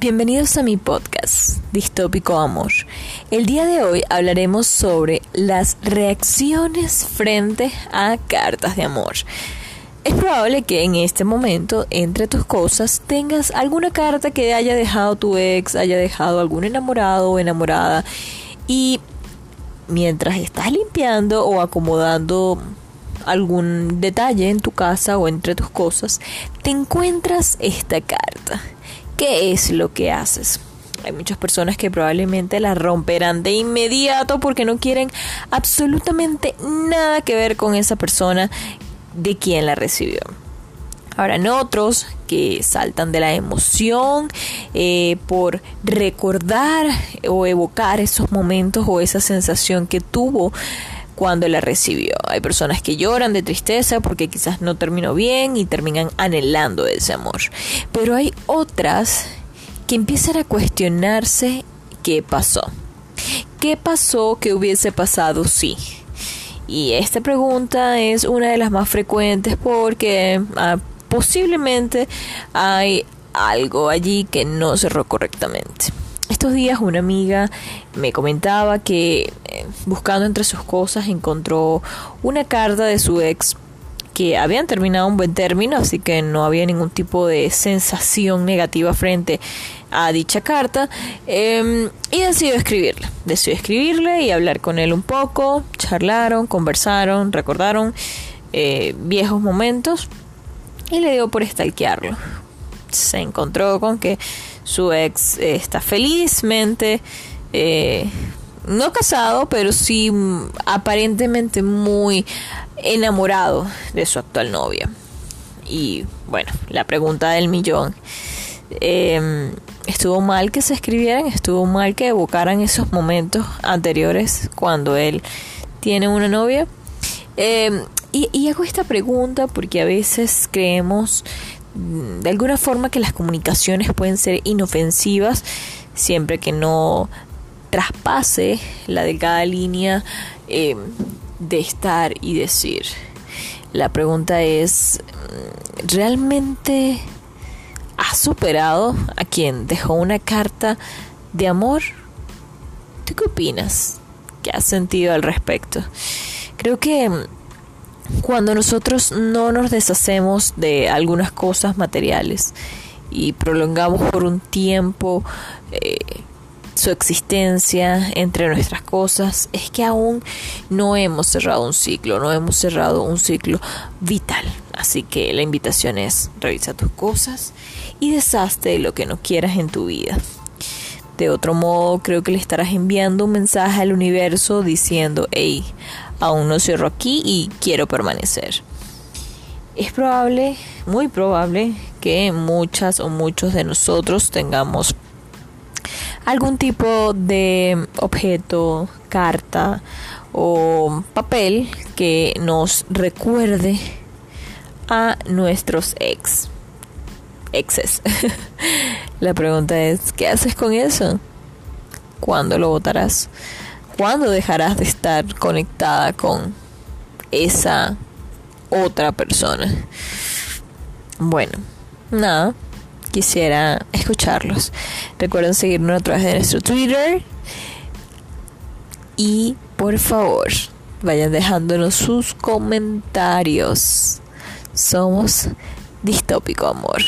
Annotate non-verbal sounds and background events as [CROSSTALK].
Bienvenidos a mi podcast, Distópico Amor. El día de hoy hablaremos sobre las reacciones frente a cartas de amor. Es probable que en este momento, entre tus cosas, tengas alguna carta que haya dejado tu ex, haya dejado algún enamorado o enamorada. Y mientras estás limpiando o acomodando algún detalle en tu casa o entre tus cosas, te encuentras esta carta. ¿Qué es lo que haces? Hay muchas personas que probablemente la romperán de inmediato porque no quieren absolutamente nada que ver con esa persona de quien la recibió. Habrán otros que saltan de la emoción eh, por recordar o evocar esos momentos o esa sensación que tuvo cuando la recibió. Hay personas que lloran de tristeza porque quizás no terminó bien y terminan anhelando ese amor. Pero hay otras que empiezan a cuestionarse qué pasó. ¿Qué pasó que hubiese pasado si? Y esta pregunta es una de las más frecuentes porque ah, posiblemente hay algo allí que no cerró correctamente. Estos días una amiga me comentaba que eh, buscando entre sus cosas encontró una carta de su ex que habían terminado un buen término, así que no había ningún tipo de sensación negativa frente a dicha carta. Em, y decidió escribirle. Decidió escribirle y hablar con él un poco. Charlaron, conversaron, recordaron eh, viejos momentos y le dio por estalquearlo. Se encontró con que su ex está felizmente, eh, no casado, pero sí aparentemente muy enamorado de su actual novia. Y bueno, la pregunta del millón. Em, estuvo mal que se escribieran, estuvo mal que evocaran esos momentos anteriores cuando él tiene una novia. Em, y, y, hago esta pregunta porque a veces creemos de alguna forma que las comunicaciones pueden ser inofensivas siempre que no traspase la delgada línea eh, de estar y decir. La pregunta es, ¿realmente has superado a quien dejó una carta de amor? ¿Tú qué opinas? ¿Qué has sentido al respecto? Creo que cuando nosotros no nos deshacemos de algunas cosas materiales y prolongamos por un tiempo eh, su existencia entre nuestras cosas, es que aún no hemos cerrado un ciclo, no hemos cerrado un ciclo vital. Así que la invitación es revisa tus cosas y deshazte de lo que no quieras en tu vida. De otro modo, creo que le estarás enviando un mensaje al universo diciendo, hey, aún no cierro aquí y quiero permanecer. Es probable, muy probable, que muchas o muchos de nosotros tengamos algún tipo de objeto, carta o papel que nos recuerde a nuestros ex. Exes. [LAUGHS] La pregunta es, ¿qué haces con eso? ¿Cuándo lo votarás? ¿Cuándo dejarás de estar conectada con esa otra persona? Bueno, nada, quisiera escucharlos. Recuerden seguirnos a través de nuestro Twitter y por favor vayan dejándonos sus comentarios. Somos Distópico Amor.